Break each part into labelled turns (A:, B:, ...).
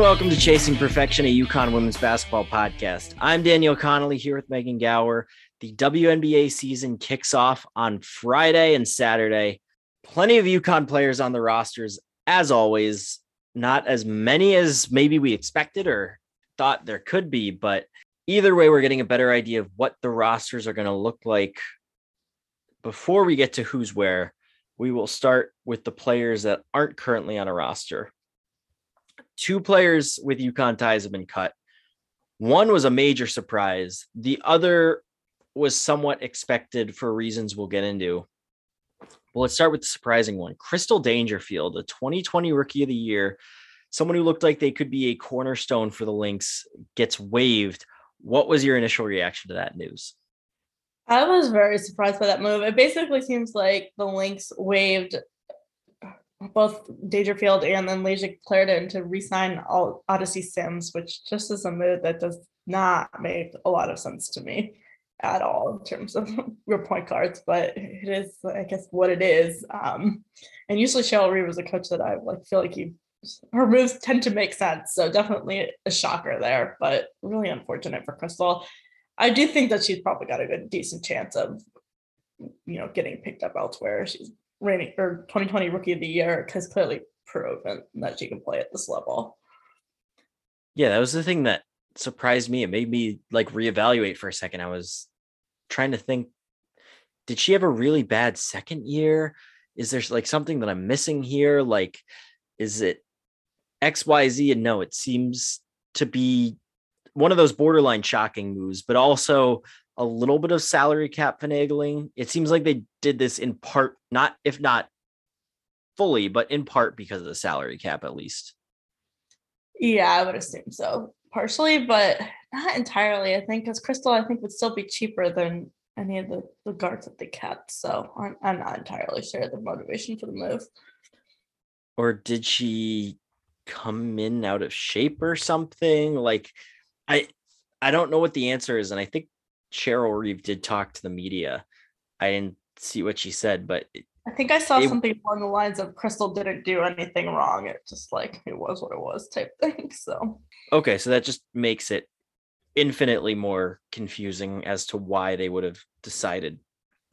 A: And welcome to Chasing Perfection, a UConn women's basketball podcast. I'm Daniel Connolly here with Megan Gower. The WNBA season kicks off on Friday and Saturday. Plenty of UConn players on the rosters, as always. Not as many as maybe we expected or thought there could be, but either way, we're getting a better idea of what the rosters are going to look like. Before we get to who's where, we will start with the players that aren't currently on a roster two players with UConn ties have been cut. One was a major surprise. The other was somewhat expected for reasons we'll get into. Well, let's start with the surprising one. Crystal Dangerfield, a 2020 Rookie of the Year, someone who looked like they could be a cornerstone for the Lynx, gets waived. What was your initial reaction to that news?
B: I was very surprised by that move. It basically seems like the Lynx waived both Dangerfield and then Layshia Clarendon to re-sign Odyssey Sims, which just is a move that does not make a lot of sense to me at all in terms of your point guards, but it is, I guess, what it is. Um, and usually Cheryl Reeve was a coach that I like feel like he her moves tend to make sense. So definitely a shocker there, but really unfortunate for Crystal. I do think that she's probably got a good decent chance of you know getting picked up elsewhere. She's reigning or 2020 rookie of the year has clearly proven that she can play at this level.
A: Yeah, that was the thing that surprised me. It made me like reevaluate for a second. I was trying to think did she have a really bad second year? Is there like something that I'm missing here? Like, is it XYZ? And no, it seems to be one of those borderline shocking moves, but also a little bit of salary cap finagling. It seems like they did this in part, not if not fully, but in part because of the salary cap, at least.
B: Yeah, I would assume so, partially, but not entirely. I think because Crystal, I think would still be cheaper than any of the, the guards that they kept. So I'm, I'm not entirely sure the motivation for the move.
A: Or did she come in out of shape or something? Like, I I don't know what the answer is, and I think Cheryl Reeve did talk to the media. I didn't see what she said, but
B: I think I saw it, something along the lines of Crystal didn't do anything wrong. It just like it was what it was type thing. So
A: okay, so that just makes it infinitely more confusing as to why they would have decided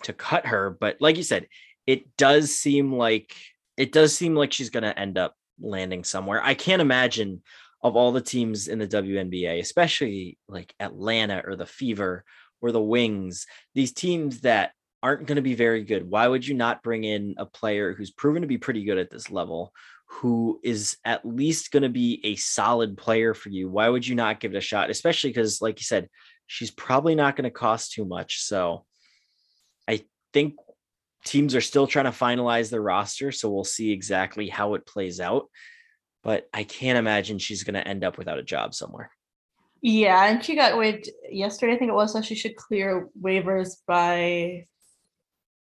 A: to cut her. But like you said, it does seem like it does seem like she's going to end up landing somewhere. I can't imagine of all the teams in the WNBA, especially like Atlanta or the Fever or the Wings, these teams that aren't going to be very good. Why would you not bring in a player who's proven to be pretty good at this level, who is at least going to be a solid player for you? Why would you not give it a shot? Especially because, like you said, she's probably not going to cost too much. So I think teams are still trying to finalize their roster. So we'll see exactly how it plays out. But I can't imagine she's going to end up without a job somewhere.
B: Yeah, and she got waived yesterday, I think it was, so she should clear waivers by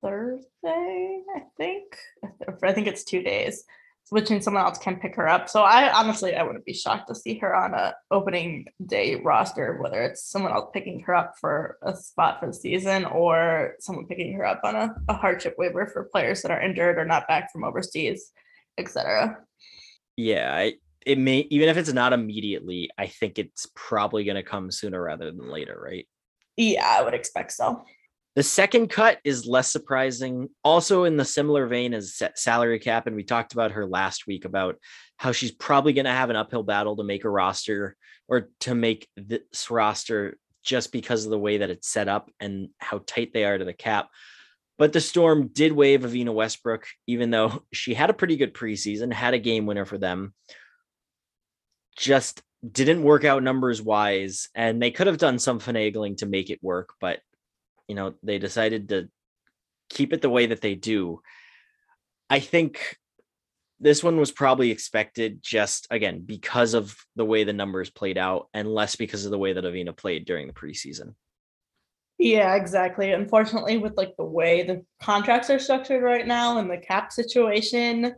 B: Thursday, I think. I think it's two days, which means someone else can pick her up. So I honestly, I wouldn't be shocked to see her on a opening day roster, whether it's someone else picking her up for a spot for the season or someone picking her up on a, a hardship waiver for players that are injured or not back from overseas, etc.
A: Yeah, I, it may even if it's not immediately, I think it's probably going to come sooner rather than later, right?
B: Yeah, I would expect so.
A: The second cut is less surprising, also in the similar vein as salary cap. And we talked about her last week about how she's probably going to have an uphill battle to make a roster or to make this roster just because of the way that it's set up and how tight they are to the cap. But the Storm did waive Evina Westbrook, even though she had a pretty good preseason, had a game winner for them just didn't work out numbers wise and they could have done some finagling to make it work but you know they decided to keep it the way that they do i think this one was probably expected just again because of the way the numbers played out and less because of the way that Evina played during the preseason.
B: Yeah, exactly. Unfortunately, with like the way the contracts are structured right now and the cap situation,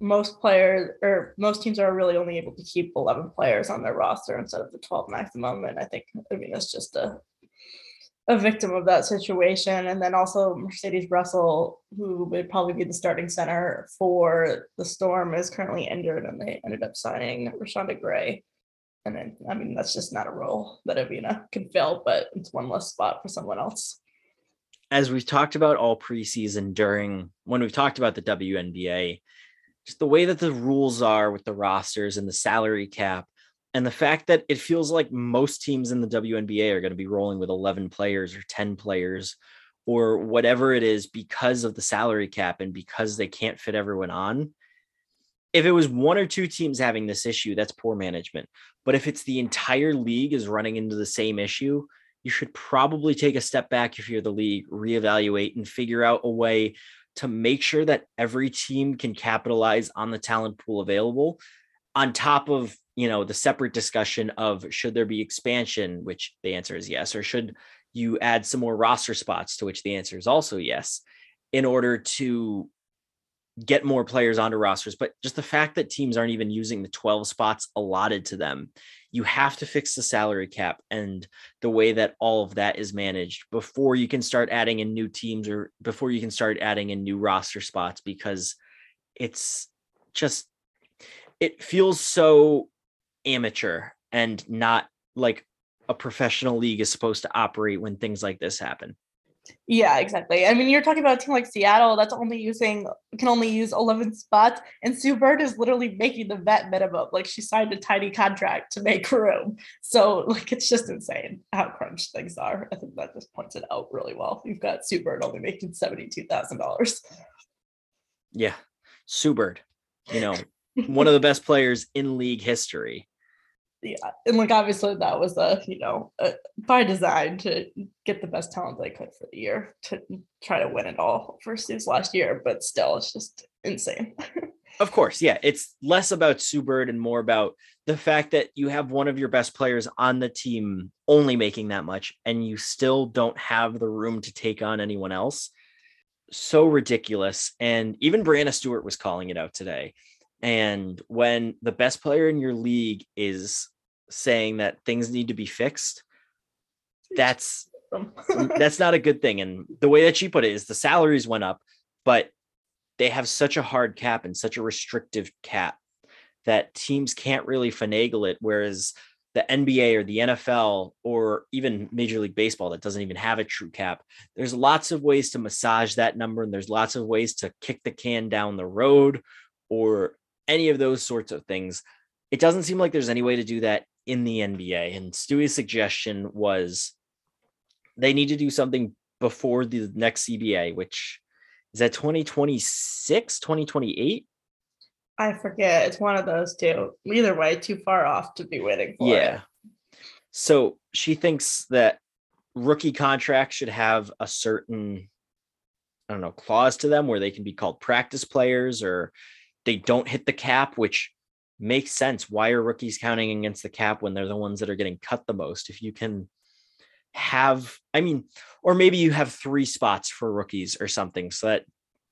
B: most players or most teams are really only able to keep 11 players on their roster instead of the 12 maximum. And I think, I mean, it's just a, a victim of that situation. And then also Mercedes Russell, who would probably be the starting center for the Storm, is currently injured, and they ended up signing Reshanda Gray. And then, I mean, that's just not a role that Evina can fill, but it's one less spot for someone else.
A: As we've talked about all preseason during when we've talked about the WNBA, just the way that the rules are with the rosters and the salary cap, and the fact that it feels like most teams in the WNBA are going to be rolling with 11 players or 10 players or whatever it is because of the salary cap and because they can't fit everyone on. If it was one or two teams having this issue, that's poor management. But if it's the entire league is running into the same issue, you should probably take a step back if you're the league, reevaluate and figure out a way to make sure that every team can capitalize on the talent pool available on top of you know the separate discussion of should there be expansion which the answer is yes or should you add some more roster spots to which the answer is also yes in order to get more players onto rosters but just the fact that teams aren't even using the 12 spots allotted to them you have to fix the salary cap and the way that all of that is managed before you can start adding in new teams or before you can start adding in new roster spots because it's just it feels so amateur and not like a professional league is supposed to operate when things like this happen.
B: Yeah, exactly. I mean, you're talking about a team like Seattle that's only using can only use 11 spots, and Sue Bird is literally making the vet minimum. Like she signed a tiny contract to make room. So like it's just insane how crunched things are. I think that just points it out really well. You've got Sue Bird only making seventy-two thousand dollars.
A: Yeah, Sue Bird. You know, one of the best players in league history.
B: Yeah, and like obviously that was a you know a, by design to get the best talent they could for the year to try to win it all versus last year, but still it's just insane.
A: of course, yeah, it's less about Sue Bird and more about the fact that you have one of your best players on the team only making that much, and you still don't have the room to take on anyone else. So ridiculous. And even Breanna Stewart was calling it out today and when the best player in your league is saying that things need to be fixed, that's that's not a good thing. And the way that she put it is the salaries went up, but they have such a hard cap and such a restrictive cap that teams can't really finagle it. Whereas the NBA or the NFL or even Major League Baseball that doesn't even have a true cap. There's lots of ways to massage that number, and there's lots of ways to kick the can down the road or any of those sorts of things. It doesn't seem like there's any way to do that in the NBA. And Stewie's suggestion was they need to do something before the next CBA, which is that 2026, 2028?
B: I forget. It's one of those two. Either way, too far off to be waiting for.
A: Yeah. It. So she thinks that rookie contracts should have a certain, I don't know, clause to them where they can be called practice players or they don't hit the cap, which makes sense. Why are rookies counting against the cap when they're the ones that are getting cut the most? If you can have, I mean, or maybe you have three spots for rookies or something so that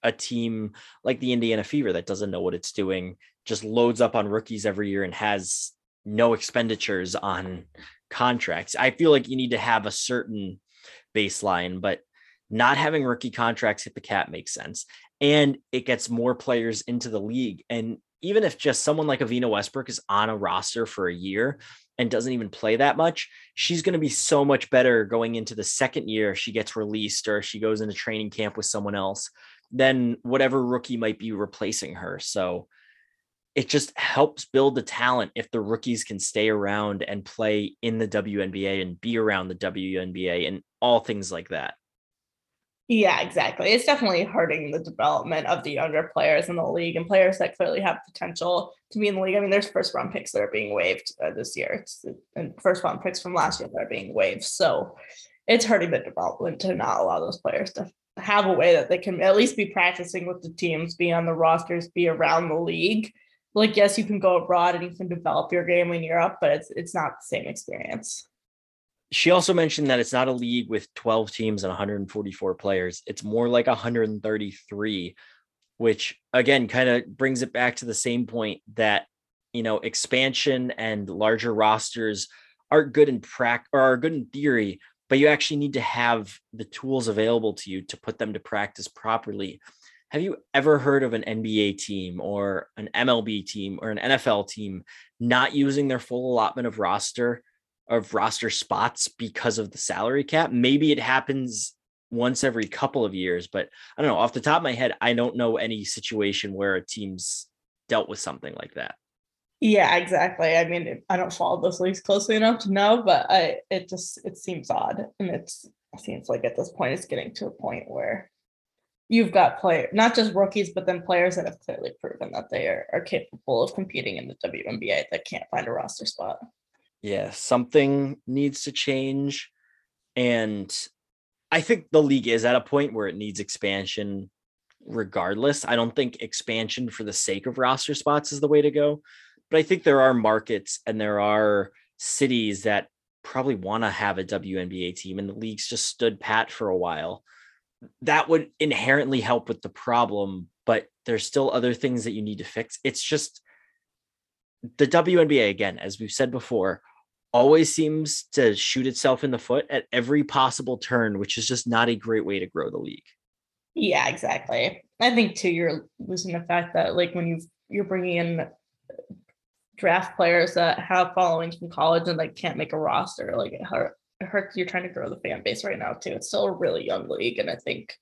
A: a team like the Indiana Fever that doesn't know what it's doing just loads up on rookies every year and has no expenditures on contracts. I feel like you need to have a certain baseline, but not having rookie contracts hit the cap makes sense and it gets more players into the league. And even if just someone like Evina Westbrook is on a roster for a year and doesn't even play that much, she's going to be so much better going into the second year she gets released or she goes into training camp with someone else than whatever rookie might be replacing her. So it just helps build the talent if the rookies can stay around and play in the WNBA and be around the WNBA and all things like that.
B: Yeah, exactly. It's definitely hurting the development of the younger players in the league and players that clearly have potential to be in the league. I mean, there's first round picks that are being waived uh, this year, it's, and first round picks from last year that are being waived. So it's hurting the development to not allow those players to have a way that they can at least be practicing with the teams, be on the rosters, be around the league. Like, yes, you can go abroad and you can develop your game in Europe, but it's it's not the same experience
A: she also mentioned that it's not a league with 12 teams and 144 players. It's more like 133, which again kind of brings it back to the same point that you know expansion and larger rosters are good in prac or are good in theory, but you actually need to have the tools available to you to put them to practice properly. Have you ever heard of an NBA team or an MLB team or an NFL team not using their full allotment of roster of roster spots because of the salary cap? Maybe it happens once every couple of years, but I don't know. Off the top of my head, I don't know any situation where a team's dealt with something like that.
B: Yeah, exactly. I mean, I don't follow those leagues closely enough to know, but I it just it seems odd, and it's it seems like at this point it's getting to a point where you've got player not just rookies, but then players that have clearly proven that they are, are capable of competing in the WNBA that can't find a roster spot.
A: Yeah, something needs to change, and I think the league is at a point where it needs expansion regardless. I don't think expansion for the sake of roster spots is the way to go but I think there are markets and there are cities that probably want to have a WNBA team, and the league's just stood pat for a while. That would inherently help with the problem, but there's still other things that you need to fix. It's just the WNBA, again, as we've said before, always seems to shoot itself in the foot at every possible turn, which is just not a great way to grow the league.
B: Yeah, exactly. I think too, you're losing the fact that like when you you're bringing in draft players that have followings from college and like can't make a roster. Like it, hurt, it hurts. You're trying to grow the fan base right now too. It's still a really young league, and I think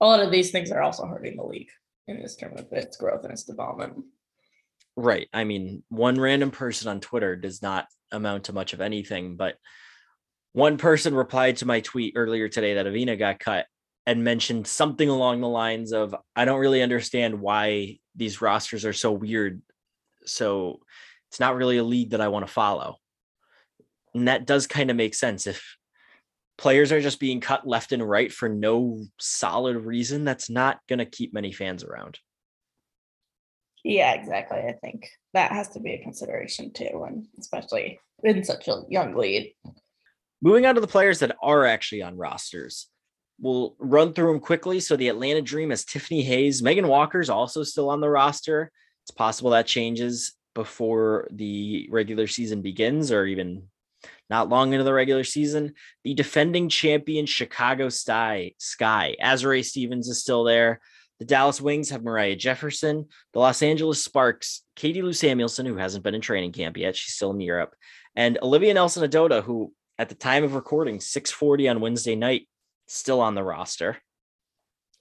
B: a lot of these things are also hurting the league in this term of its growth and its development.
A: Right. I mean, one random person on Twitter does not amount to much of anything, but one person replied to my tweet earlier today that Evina got cut and mentioned something along the lines of, I don't really understand why these rosters are so weird. So it's not really a league that I want to follow. And that does kind of make sense. If players are just being cut left and right for no solid reason, that's not going to keep many fans around.
B: Yeah, exactly. I think that has to be a consideration too, and especially in such a young lead.
A: Moving on to the players that are actually on rosters. We'll run through them quickly. So the Atlanta Dream has Tiffany Hayes. Megan Walker's also still on the roster. It's possible that changes before the regular season begins or even not long into the regular season. The defending champion Chicago Sky, Sky Azurá Stevens is still there. The Dallas Wings have Moriah Jefferson. The Los Angeles Sparks, Katie Lou Samuelson, who hasn't been in training camp yet. She's still in Europe. And Olivia Nelson-Ododa, who at the time of recording, 640 on Wednesday night, still on the roster.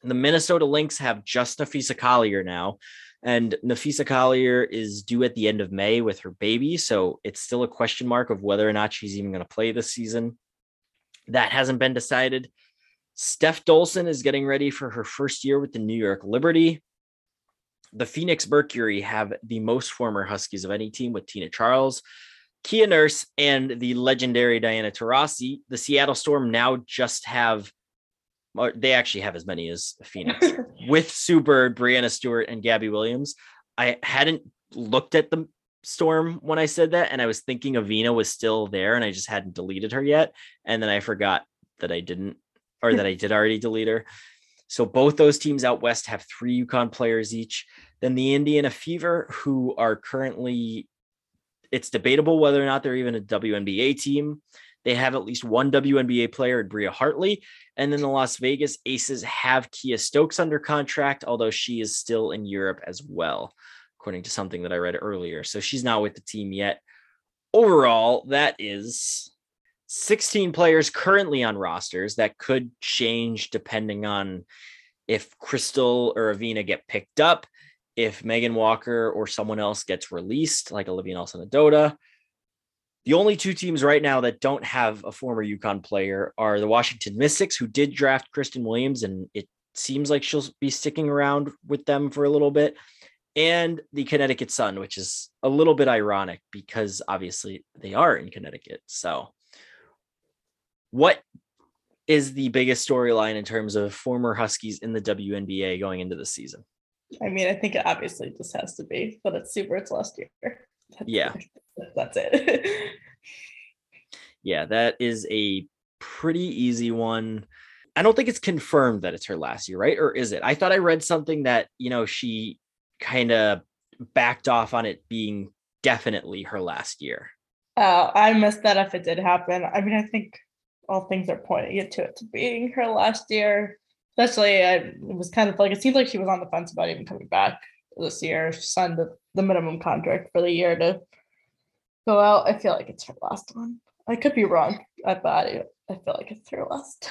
A: The Minnesota Lynx have just Napheesa Collier now, and Napheesa Collier is due at the end of May with her baby. So it's still a question mark of whether or not she's even going to play this season. That hasn't been decided. Steph Dolson is getting ready for her first year with the New York Liberty. The Phoenix Mercury have the most former Huskies of any team with Tina Charles, Kia Nurse, and the legendary Diana Taurasi. The Seattle Storm now just have or they actually have as many as Phoenix with Sue Bird, Breanna Stewart, and Gabby Williams. I hadn't looked at the storm when I said that, and I was thinking Evina was still there, and I just hadn't deleted her yet. And then I forgot that I didn't, or that I did already delete her. So both those teams out west have three UConn players each. Then the Indiana Fever, who are currently, it's debatable whether or not they're even a WNBA team. They have at least one WNBA player, Bria Hartley. And then the Las Vegas Aces have Kiah Stokes under contract, although she is still in Europe as well, according to something that I read earlier. So she's not with the team yet. Overall, that is 16 players currently on rosters that could change depending on if Crystal or Evina get picked up, if Megan Walker or someone else gets released, like Olivia Nelson-Ododa, the only two teams right now that don't have a former UConn player are the Washington Mystics, who did draft Christyn Williams, and it seems like she'll be sticking around with them for a little bit, and the Connecticut Sun, which is a little bit ironic because obviously they are in Connecticut. So, what is the biggest storyline in terms of former Huskies in the WNBA going into the season?
B: I mean, I think it obviously just has to be, but it's super. It's last year.
A: That's yeah.
B: That's it.
A: yeah, that is a pretty easy one. I don't think it's confirmed that it's her last year, right? Or is it? I thought I read something that, you know, she kind of backed off on it being definitely her last year.
B: Oh, I missed that if it did happen. I mean, I think all things are pointing to it to being her last year. Especially, I, it was kind of like it seemed like she was on the fence about even coming back this year. She signed the, the minimum contract for the year to go out. I feel like it's her last one. I could be wrong, but I, I feel like it's her last.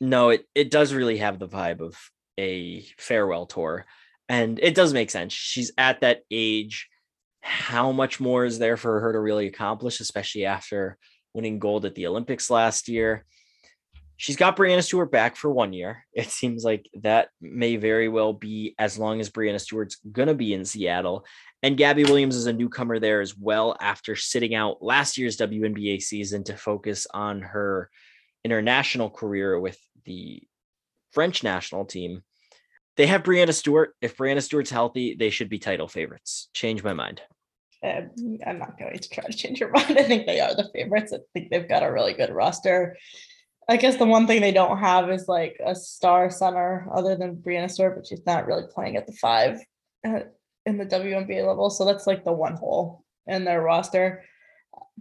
A: No, it it does really have the vibe of a farewell tour, and it does make sense. She's at that age. How much more is there for her to really accomplish, especially after winning gold at the Olympics last year? She's got Breanna Stewart back for one year. It seems like that may very well be as long as Breanna Stewart's going to be in Seattle. And Gabby Williams is a newcomer there as well after sitting out last year's WNBA season to focus on her international career with the French national team. They have Breanna Stewart. If Breanna Stewart's healthy, they should be title favorites. Change my mind.
B: Um, I'm not going to try to change your mind. I think they are the favorites. I think they've got a really good roster. I guess the one thing they don't have is like a star center other than Breanna Stewart, but she's not really playing at the five in the WNBA level. So that's like the one hole in their roster.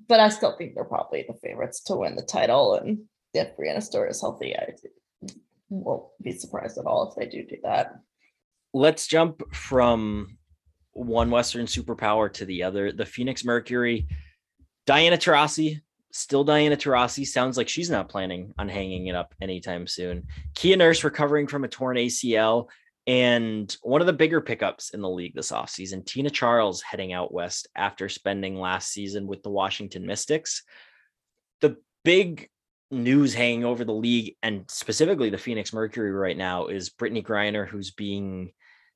B: But I still think they're probably the favorites to win the title. And if Breanna Stewart is healthy, I won't be surprised at all if they do do that.
A: Let's jump from one Western superpower to the other. The Phoenix Mercury, Diana Taurasi, still Diana Taurasi. Sounds like she's not planning on hanging it up anytime soon. Kia Nurse recovering from a torn ACL. And one of the bigger pickups in the league this offseason, Tina Charles heading out west after spending last season with the Washington Mystics. The big news hanging over the league and specifically the Phoenix Mercury right now is Brittney Griner, who's being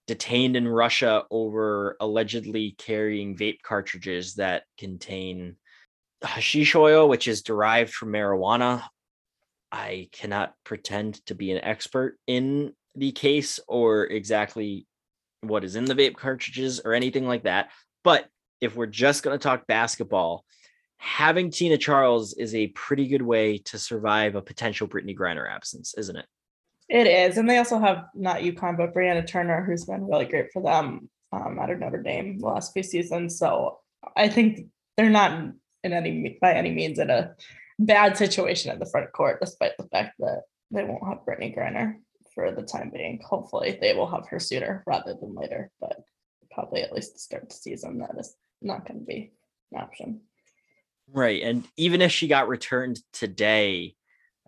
A: detained in Russia over allegedly carrying vape cartridges that contain hashish oil, which is derived from marijuana. I cannot pretend to be an expert in the case or exactly what is in the vape cartridges or anything like that. But if we're just going to talk basketball, having Tina Charles is a pretty good way to survive a potential Brittney Griner absence, isn't it?
B: It is. And they also have not UConn, but Brianna Turner, who's been really great for them um, out of Notre Dame the last few seasons. So I think they're not in any by any means in a bad situation at the front court, despite the fact that they won't have Brittney Griner for the time being. Hopefully, they will have her sooner rather than later, but probably at least start the season, that is not going to be an option.
A: Right. And even if she got returned today,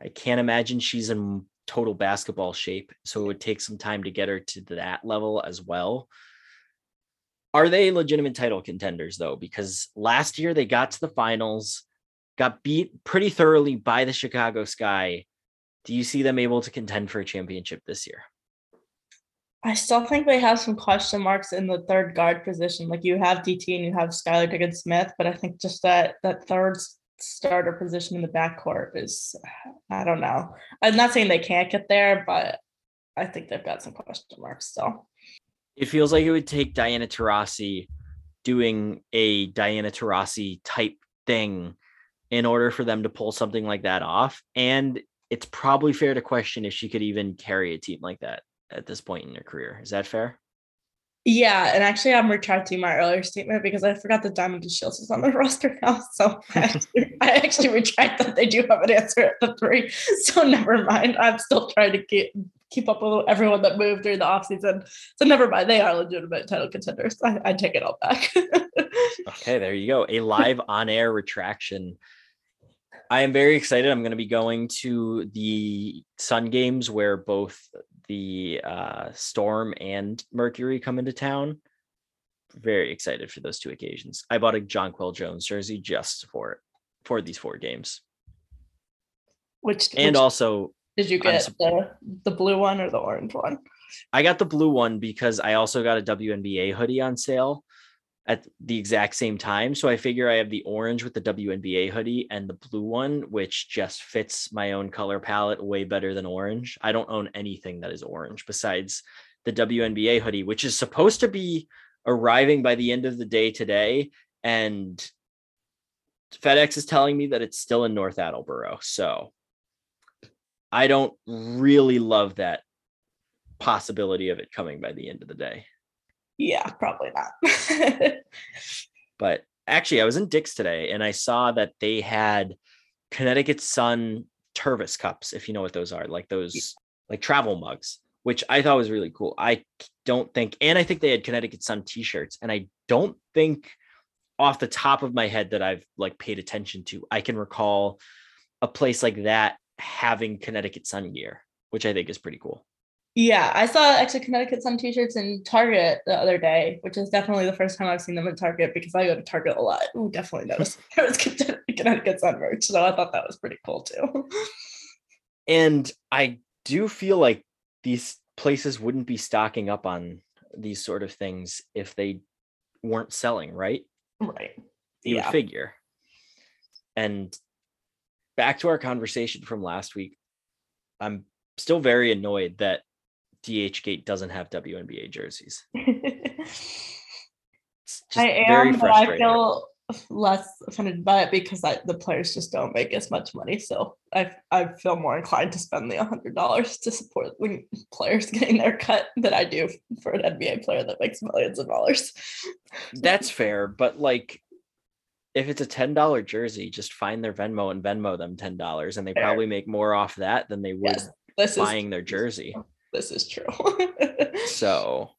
A: I can't imagine she's in total basketball shape. So it would take some time to get her to that level as well. Are they legitimate title contenders though? Because last year they got to the finals, got beat pretty thoroughly by the Chicago Sky, do you see them able to contend for a championship this year?
B: I still think they have some question marks in the third guard position. Like you have DT and you have Skylar Diggins Smith, but I think just that that third starter position in the backcourt is I don't know. I'm not saying they can't get there, but I think they've got some question marks still.
A: It feels like it would take Diana Taurasi doing a Diana Taurasi type thing in order for them to pull something like that off. And it's probably fair to question if she could even carry a team like that at this point in her career. Is that fair?
B: Yeah, and actually, I'm retracting my earlier statement because I forgot that Diamond DeShields is on the roster now. So I actually, I actually retract that they do have an answer at the three. So never mind. I'm still trying to keep keep up with everyone that moved during the offseason. So never mind. They are legitimate title contenders. I, I take it all back.
A: okay, there you go. A live on air retraction I am very excited. I'm going to be going to the Sun games where both the uh, Storm and Mercury come into town. Very excited for those two occasions. I bought a Jonquel Jones jersey just for it for these four games.
B: Which
A: and
B: which,
A: also
B: did you get the the blue one or the orange one?
A: I got the blue one because I also got a WNBA hoodie on sale at the exact same time. So I figure I have the orange with the WNBA hoodie and the blue one, which just fits my own color palette way better than orange. I don't own anything that is orange besides the WNBA hoodie, which is supposed to be arriving by the end of the day today. And FedEx is telling me that it's still in North Attleboro. So I don't really love that possibility of it coming by the end of the day.
B: Yeah, probably not.
A: but actually, I was in Dick's today and I saw that they had Connecticut Sun Tervis cups, if you know what those are, like those like travel mugs, which I thought was really cool. I don't think, and I think they had Connecticut Sun t-shirts, and I don't think off the top of my head that I've like paid attention to, I can recall a place like that having Connecticut Sun gear, which I think is pretty cool.
B: Yeah, I saw actually Connecticut Sun t-shirts in Target the other day, which is definitely the first time I've seen them in Target because I go to Target a lot. Ooh, definitely noticed there was Connecticut Sun merch, so I thought that was pretty cool too.
A: And I do feel like these places wouldn't be stocking up on these sort of things if they weren't selling, right?
B: Right.
A: You
B: yeah.
A: would figure. And back to our conversation from last week, I'm still very annoyed that DHgate doesn't have WNBA jerseys.
B: I am, but I feel less offended by it because I, the players just don't make as much money. So I I feel more inclined to spend the hundred dollars to support the players getting their cut than I do for an NBA player that makes millions of dollars.
A: That's fair, but like if it's a ten dollar jersey, just find their Venmo and Venmo them ten dollars, and they fair. probably make more off that than they would yes, buying is, their jersey.
B: This is true.
A: so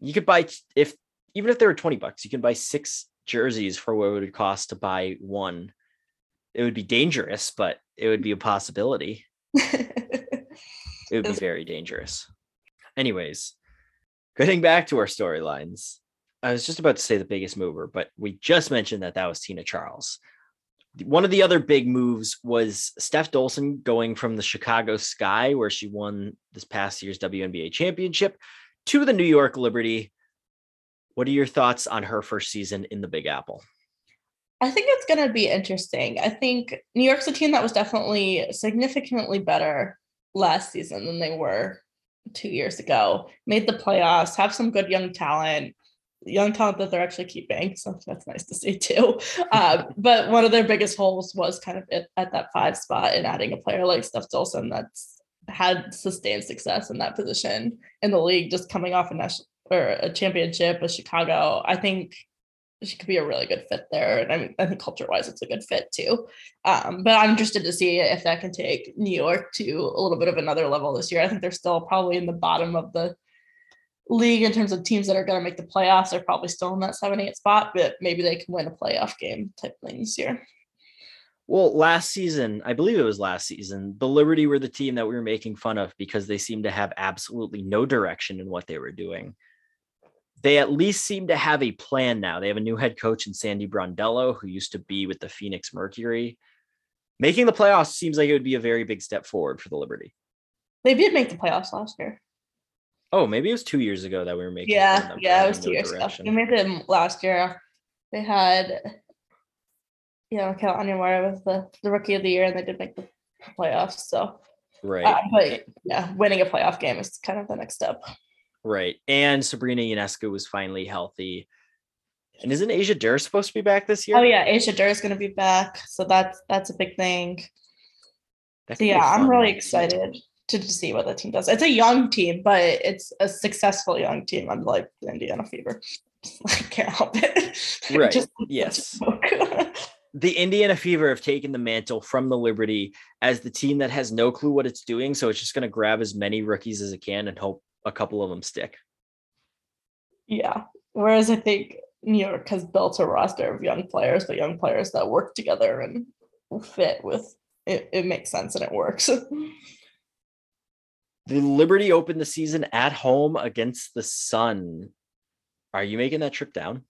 A: you could buy if even if they were 20 bucks, you can buy six jerseys for what it would cost to buy one. It would be dangerous, but it would be a possibility. it would be very dangerous. Anyways, getting back to our storylines, I was just about to say the biggest mover, but we just mentioned that that was Tina Charles. One of the other big moves was Steph Dolson going from the Chicago Sky, where she won this past year's WNBA championship, to the New York Liberty. What are your thoughts on her first season in the Big Apple?
B: I think it's going to be interesting. I think New York's a team that was definitely significantly better last season than they were two years ago. Made the playoffs, have some good young talent, young talent that they're actually keeping. So that's nice to see too. Uh, but one of their biggest holes was kind of at, at that five spot and adding a player like Steph Dolson that's had sustained success in that position in the league, just coming off a national or a championship with Chicago, I think she could be a really good fit there. And I mean, I think culture wise, it's a good fit too. Um, but I'm interested to see if that can take New York to a little bit of another level this year. I think they're still probably in the bottom of the league in terms of teams that are going to make the playoffs. They're probably still in that seven, eight spot, but maybe they can win a playoff game type thing this year.
A: Well, last season, I believe it was last season, the Liberty were the team that we were making fun of because they seemed to have absolutely no direction in what they were doing they at least seem to have a plan now. They have a new head coach in Sandy Brondello, who used to be with the Phoenix Mercury. Making the playoffs seems like it would be a very big step forward for the Liberty.
B: They did make the playoffs last year.
A: Oh, maybe it was two years ago that we were making.
B: Yeah, yeah, it was two years direction. ago. We made them last year. They had, you know, Kealia Moore was the, the rookie of the year, and they did make the playoffs. So,
A: right. Uh,
B: but yeah, winning a playoff game is kind of the next step.
A: Right. And Sabrina Ionescu was finally healthy. And isn't Asia Durr supposed to be back this year?
B: Oh yeah, Asia Durr is going to be back. So that's that's a big thing. So yeah, I'm really excited to, to see what the team does. It's a young team, but it's a successful young team. I'm like the Indiana Fever. I can't help it.
A: Right. just, yes. the Indiana Fever have taken the mantle from the Liberty as the team that has no clue what it's doing. So it's just going to grab as many rookies as it can and hope a couple of them stick.
B: Yeah. Whereas I think New York has built a roster of young players, but young players that work together and fit with it, it makes sense and it works.
A: The Liberty opened the season at home against the Sun. Are you making that trip down?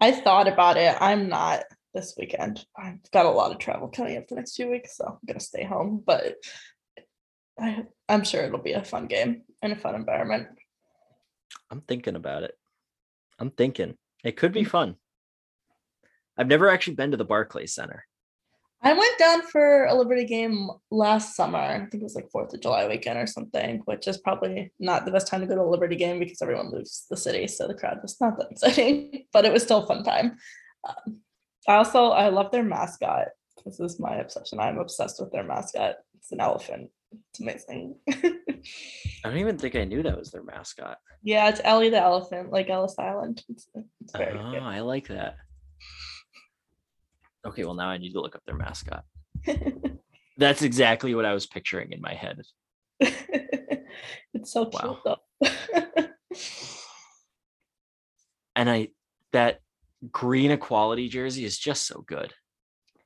B: I thought about it. I'm not this weekend. I've got a lot of travel coming up the next few weeks, so I'm gonna stay home. But I, I'm sure it'll be a fun game and a fun environment.
A: I'm thinking about it. I'm thinking it could be mm. fun. I've never actually been to the Barclays Center.
B: I went down for a Liberty game last summer. I think it was like Fourth of July weekend or something, which is probably not the best time to go to a Liberty game because everyone leaves the city, so the crowd was not that exciting. But it was still a fun time. Um, I also I love their mascot. This is my obsession. I'm obsessed with their mascot. It's an elephant. It's amazing.
A: I don't even think I knew that was their mascot.
B: Yeah, it's Ellie the elephant, like Ellis Island. It's,
A: it's very oh, good. I like that. Okay, well now I need to look up their mascot. That's exactly what I was picturing in my head.
B: it's so
A: Wow.
B: cute though.
A: And I that green equality jersey is just so good.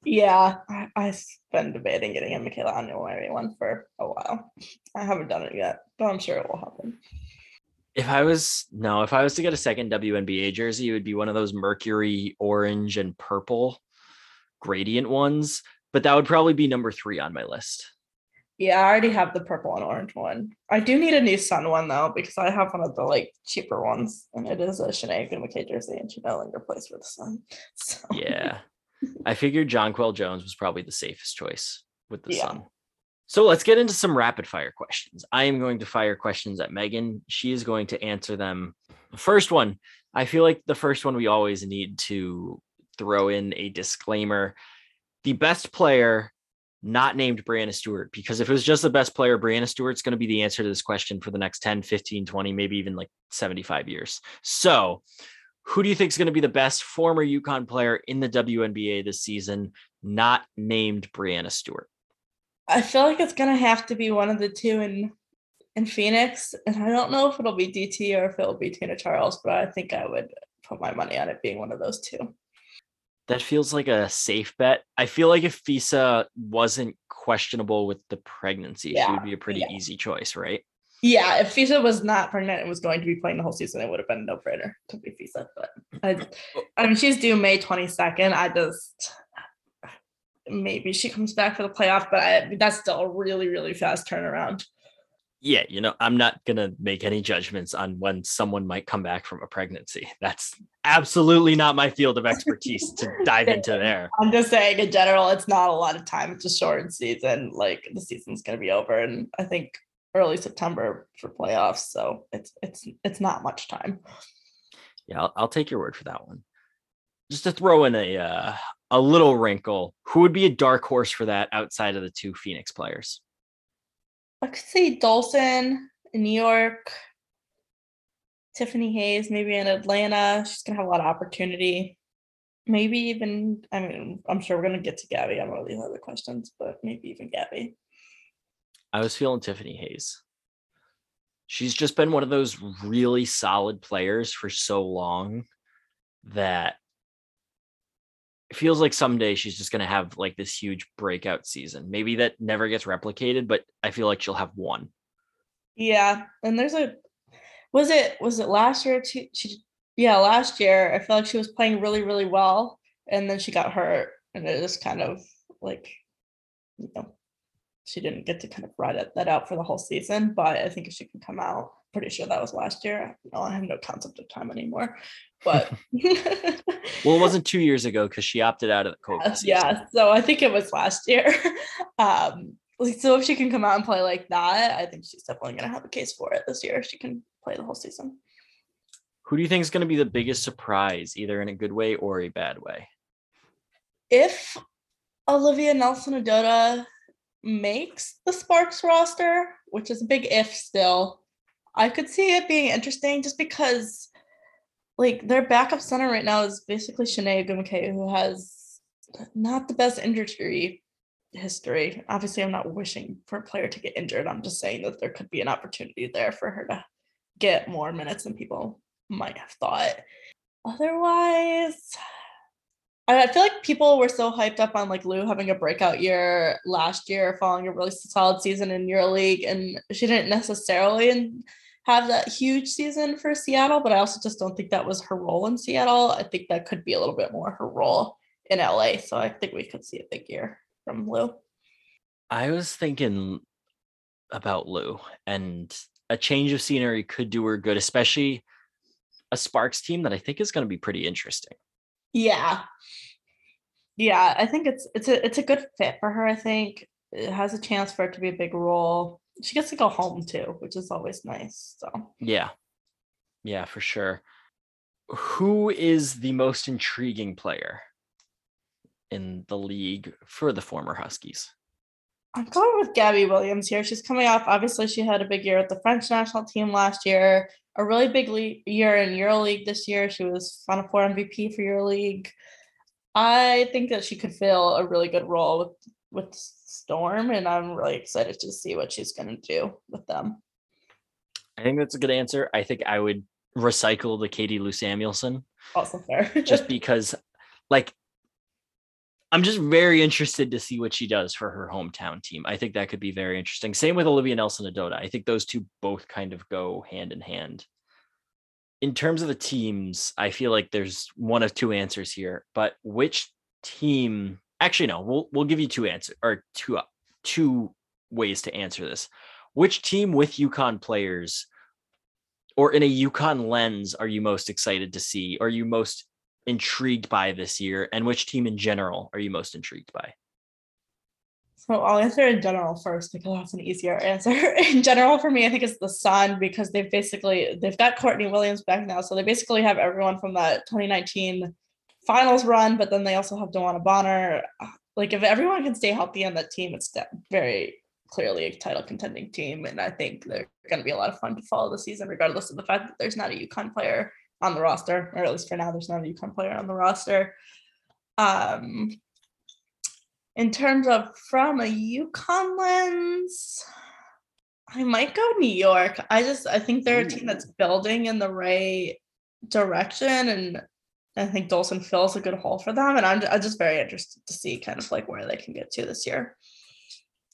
B: yeah, I, I've been debating getting a Michaela Onyenwere one for a while. I haven't done it yet, but I'm sure it will happen.
A: If I was no, if I was to get a second WNBA jersey, it would be one of those mercury orange and purple gradient ones, but that would probably be number 3 on my list.
B: Yeah, I already have the purple and orange one. I do need a new sun one though, because I have one of the like cheaper ones, and it is a Chiney Ogwumike jersey, and she no longer plays for the Sun. So
A: Yeah. I figured Jonquel Jones was probably the safest choice with the
B: Yeah.
A: Sun. So let's get into some rapid fire questions. I am going to fire questions at Megan. She is going to answer them. The First one, I feel like the first one we always need to throw in a disclaimer. The best player not named Breanna Stewart, because if it was just the best player, Breanna Stewart's going to be the answer to this question for the next 10, 15, 20, maybe even like 75 years. So who do you think is going to be the best former UConn player in the WNBA this season, not named Breanna Stewart?
B: I feel like it's gonna have to be one of the two in in Phoenix, and I don't know if it'll be DT or if it'll be Tina Charles, but I think I would put my money on it being one of those two.
A: That feels like a safe bet. I feel like if Fisa wasn't questionable with the pregnancy, she would be a pretty
B: yeah.
A: easy choice, right?
B: Yeah, if Fisa was not pregnant and was going to be playing the whole season, it would have been a no brainer to be Fisa. But I, I mean, she's due May 22nd. I just maybe she comes back for the playoff, but I, that's still a really, really fast turnaround.
A: Yeah, you know, I'm not going to make any judgments on when someone might come back from a pregnancy. That's absolutely not my field of expertise to dive into there.
B: I'm just saying, in general, it's not a lot of time. It's a short season. Like the season's going to be over, and I think early September for playoffs. So it's it's it's not much time.
A: Yeah, I'll, I'll take your word for that one. Just to throw in a uh, a little wrinkle, who would be a dark horse for that outside of the two Phoenix players?
B: I could see Dolson in New York, Tiffany Hayes maybe in Atlanta. She's gonna have a lot of opportunity. Maybe even I mean I'm sure we're gonna get to Gabby on one of these other questions, but maybe even Gabby.
A: I was feeling Tiffany Hayes. She's just been one of those really solid players for so long that it feels like someday she's just going to have like this huge breakout season. Maybe that never gets replicated, but I feel like she'll have one.
B: Yeah, and there's a was it was it last year? She yeah, last year I feel like she was playing really really well, and then she got hurt, and it just kind of like you know she didn't get to kind of ride it, that out for the whole season. But I think if she can come out, pretty sure that was last year. No, I have no concept of time anymore, but
A: Well, it wasn't two years ago because she opted out of the COVID. Season.
B: yeah so i think it was last year um so if she can come out and play like that i think she's definitely going to have a case for it this year if she can play the whole season
A: Who do you think is going to be the biggest surprise, either in a good way or a bad way?
B: if olivia nelson ododa makes the sparks roster which is a big if still i could see it being interesting just because like their backup center right now is basically Chiney Ogwumike, who has not the best injury history. Obviously, I'm not wishing for a player to get injured. I'm just saying that there could be an opportunity there for her to get more minutes than people might have thought. Otherwise, I feel like people were so hyped up on like Lou having a breakout year last year, following a really solid season in EuroLeague, and she didn't necessarily have that huge season for Seattle. But I also just don't think that was her role in Seattle. I think that could be a little bit more her role in LA. So I think we could see a big year from Lou.
A: I was thinking about Lou and a change of scenery could do her good, especially a Sparks team that I think is going to be pretty interesting.
B: Yeah. Yeah, I think it's it's a it's a good fit for her. I think it has a chance for it to be a big role. She gets to go home too, which is always nice. So
A: Yeah. Yeah, for sure. Who is the most intriguing player in the league for the former Huskies?
B: I'm going with Gabby Williams here. She's coming off. Obviously, she had a big year with the French national team last year. A really big le- year in EuroLeague this year. She was Final Four MVP for EuroLeague. I think that she could fill a really good role with with Storm, and I'm really excited to see what she's going to do with them.
A: I think that's a good answer. I think I would recycle the Katie Lou Samuelson.
B: Also fair.
A: just because, like, I'm just very interested to see what she does for her hometown team. I think that could be very interesting. Same with Olivia Nelson-Ododa. I think those two both kind of go hand in hand. In terms of the teams, I feel like there's one of two answers here, but which team actually no, we'll we'll give you two answers or two two ways to answer this. Which team with UConn players or in a UConn lens are you most excited to see? Are you most intrigued by this year? And which team in general are you most intrigued by?
B: So I'll answer in general first because that's an easier answer. in general, for me, I think it's the Sun because they've basically they've got Courtney Williams back now, so they basically have everyone from that 2019 finals run, but then they also have DeWanna Bonner. Like if everyone can stay healthy on that team, it's very clearly a title contending team. And I think they're going to be a lot of fun to follow the season, regardless of the fact that there's not a UConn player on the roster, or at least for now, there's not a UConn player on the roster. Um, in terms of from a UConn lens, I might go New York. I just I think they're a team that's building in the right direction, and I think Dolson fills a good hole for them. And I'm, I'm just very interested to see kind of like where they can get to this year.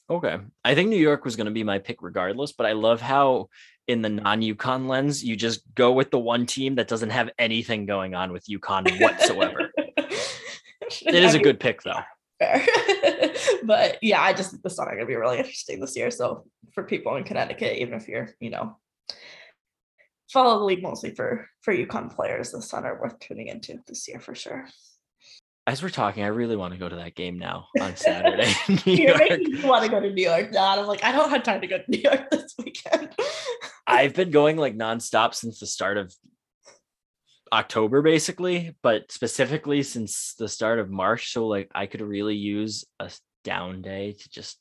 A: Okay. I think New York was going to be my pick regardless, but I love how in the non-UConn lens, you just go with the one team that doesn't have anything going on with UConn whatsoever. it is a good pick though.
B: Fair. but yeah, I just the Sun are gonna be really interesting this year. So for people in Connecticut, even if you're, you know, follow the league mostly for for UConn players, the Sun are worth tuning into this year for sure
A: as we're talking, I really want to go to that game now on Saturday.
B: You're making me want to go to New York now. I'm like, I don't have time to go to New York this weekend.
A: I've been going like nonstop since the start of October, basically, but specifically since the start of March. So like I could really use a down day to just,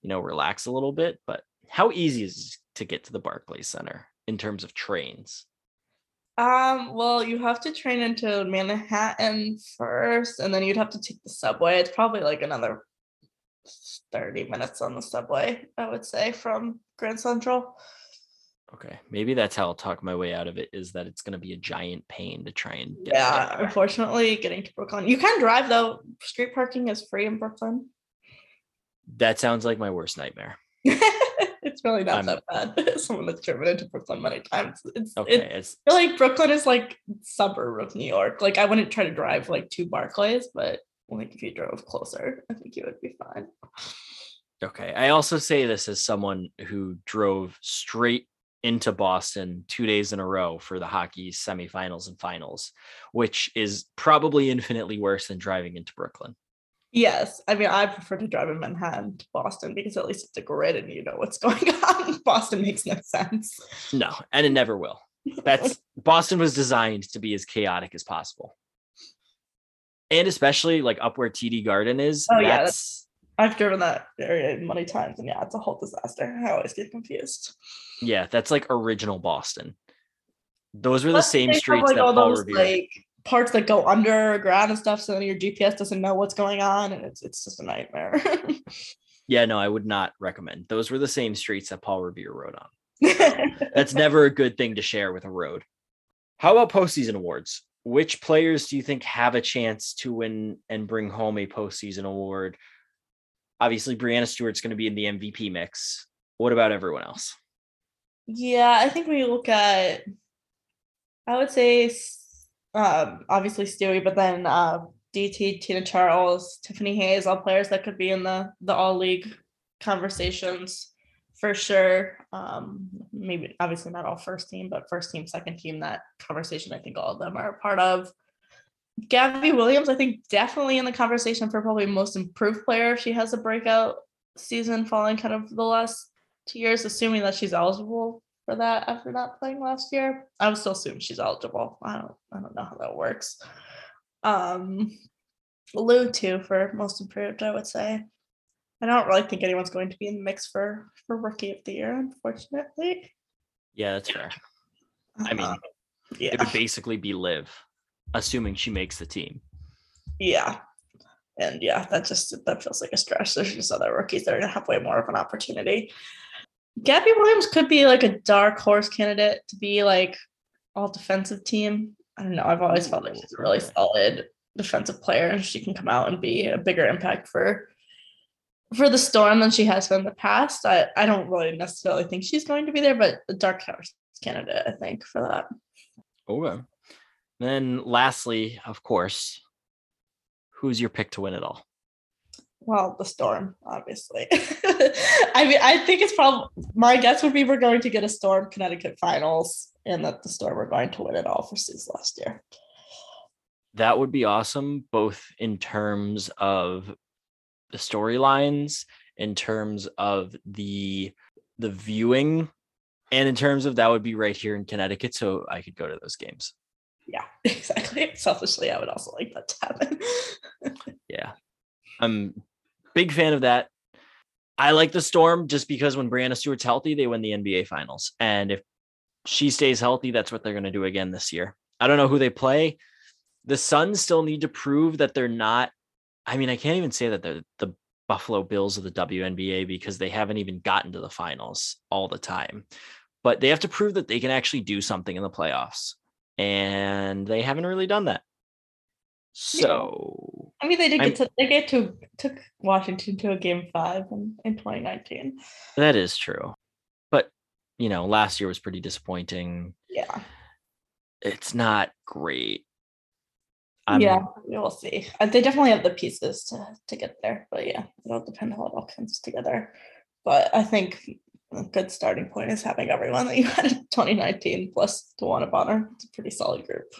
A: you know, relax a little bit. But how easy is it to get to the Barclays Center in terms of trains?
B: Um, well, you have to train into Manhattan first, and then you'd have to take the subway. It's probably like another 30 minutes on the subway, I would say, from Grand Central.
A: Okay, maybe that's how I'll talk my way out of it. Is that it's going to be a giant pain to try and
B: yeah. Unfortunately, getting to Brooklyn, you can drive though. Street parking is free in Brooklyn.
A: That sounds like my worst nightmare.
B: really not I'm, that bad. Someone that's driven into Brooklyn many times. It's okay. It's, I feel like Brooklyn is like suburb of New York. Like I wouldn't try to drive like to Barclays, but like if you drove closer, I think you would be fine.
A: Okay. I also say this as someone who drove straight into Boston two days in a row for the hockey semifinals and finals, which is probably infinitely worse than driving into Brooklyn.
B: Yes, I mean I prefer to drive in Manhattan to Boston because at least it's a grid and you know what's going on. Boston makes no sense.
A: No, and it never will. That's Boston was designed to be as chaotic as possible, and especially like up where TD Garden is.
B: Oh yeah, that's, I've driven that area many times, and yeah, it's a whole disaster. I always get confused.
A: Yeah, that's like original Boston. Those were the same streets like, that Paul Revere.
B: Like parts that go underground and stuff, so then your GPS doesn't know what's going on, and it's it's just a nightmare.
A: yeah, no, I would not recommend. Those were the same streets that Paul Revere rode on. That's never a good thing to share with a road. How about postseason awards? Which players do you think have a chance to win and bring home a postseason award? Obviously, Breanna Stewart's going to be in the MVP mix. What about everyone else?
B: Yeah, I think when you look at, I would say um, obviously Stewie, but then uh, DT, Tina Charles, Tiffany Hayes, all players that could be in the the all league conversations for sure. Um, maybe obviously not all first team, but first team, second team, that conversation I think all of them are a part of. Gabby Williams, I think definitely in the conversation for probably most improved player if she has a breakout season following kind of the last two years, assuming that she's eligible for that after not playing last year. I would still assume she's eligible. I don't I don't know how that works. Um Lou too for most improved, I would say. I don't really think anyone's going to be in the mix for for rookie of the year, unfortunately.
A: Yeah, that's fair. I mean, uh, yeah. it would basically be Liv, assuming she makes the team.
B: Yeah. And yeah, that just that feels like a stretch. There's just other rookies that are gonna have way more of an opportunity. Gabby Williams could be like a dark horse candidate to be like all defensive team. I don't know. I've always felt like she's a really solid defensive player and she can come out and be a bigger impact for for the storm than she has been in the past. I, I don't really necessarily think she's going to be there, but the dark horse candidate, I think, for that.
A: Okay. Then lastly, of course, who's your pick to win it all?
B: Well, the storm, obviously. I mean, I think it's probably my guess would be we're going to get a storm Connecticut finals and that the storm are going to win it all for Sue's last year.
A: That would be awesome, both in terms of the storylines, in terms of the the viewing, and in terms of that would be right here in Connecticut, so I could go to those games.
B: Yeah, exactly. Selfishly, I would also like that to happen.
A: yeah. I'm big fan of that. I like the Storm just because when Breanna Stewart's healthy, they win the NBA finals. And if she stays healthy, that's what they're going to do again this year. I don't know who they play. The Suns still need to prove that they're not. I mean, I can't even say that they're the Buffalo Bills of the WNBA because they haven't even gotten to the finals all the time. But they have to prove that they can actually do something in the playoffs and they haven't really done that. So
B: I mean, they did get I'm, to they get to took Washington to a game five in, in 2019.
A: That is true, but you know, last year was pretty disappointing.
B: Yeah,
A: it's not great.
B: I'm, yeah, we'll see. Uh, they definitely have the pieces to to get there, but yeah, it'll depend how it all comes together. But I think a good starting point is having everyone that you had in 2019 plus DeWanna Bonner. It's a pretty solid group.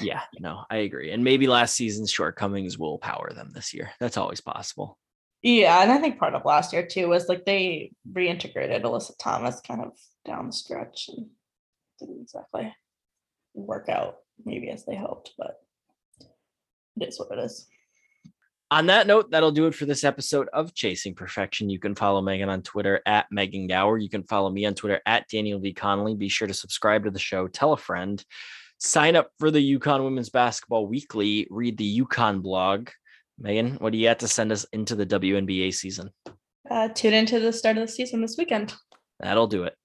A: Yeah, no, I agree. And maybe last season's shortcomings will power them this year. That's always possible.
B: Yeah, and I think part of last year too was like they reintegrated Alyssa Thomas kind of down the stretch and didn't exactly work out maybe as they hoped, but it is what it is
A: on that note, that'll do it for this episode of Chasing Perfection. You can follow Megan on Twitter at Megan Gower. You can follow me on Twitter at Daniel V. Connolly. Be sure to subscribe to the show, tell a friend, sign up for the UConn Women's Basketball Weekly, read the UConn blog. Megan, what do you have to send us into the WNBA season?
B: Uh, tune into the start of the season this weekend.
A: That'll do it.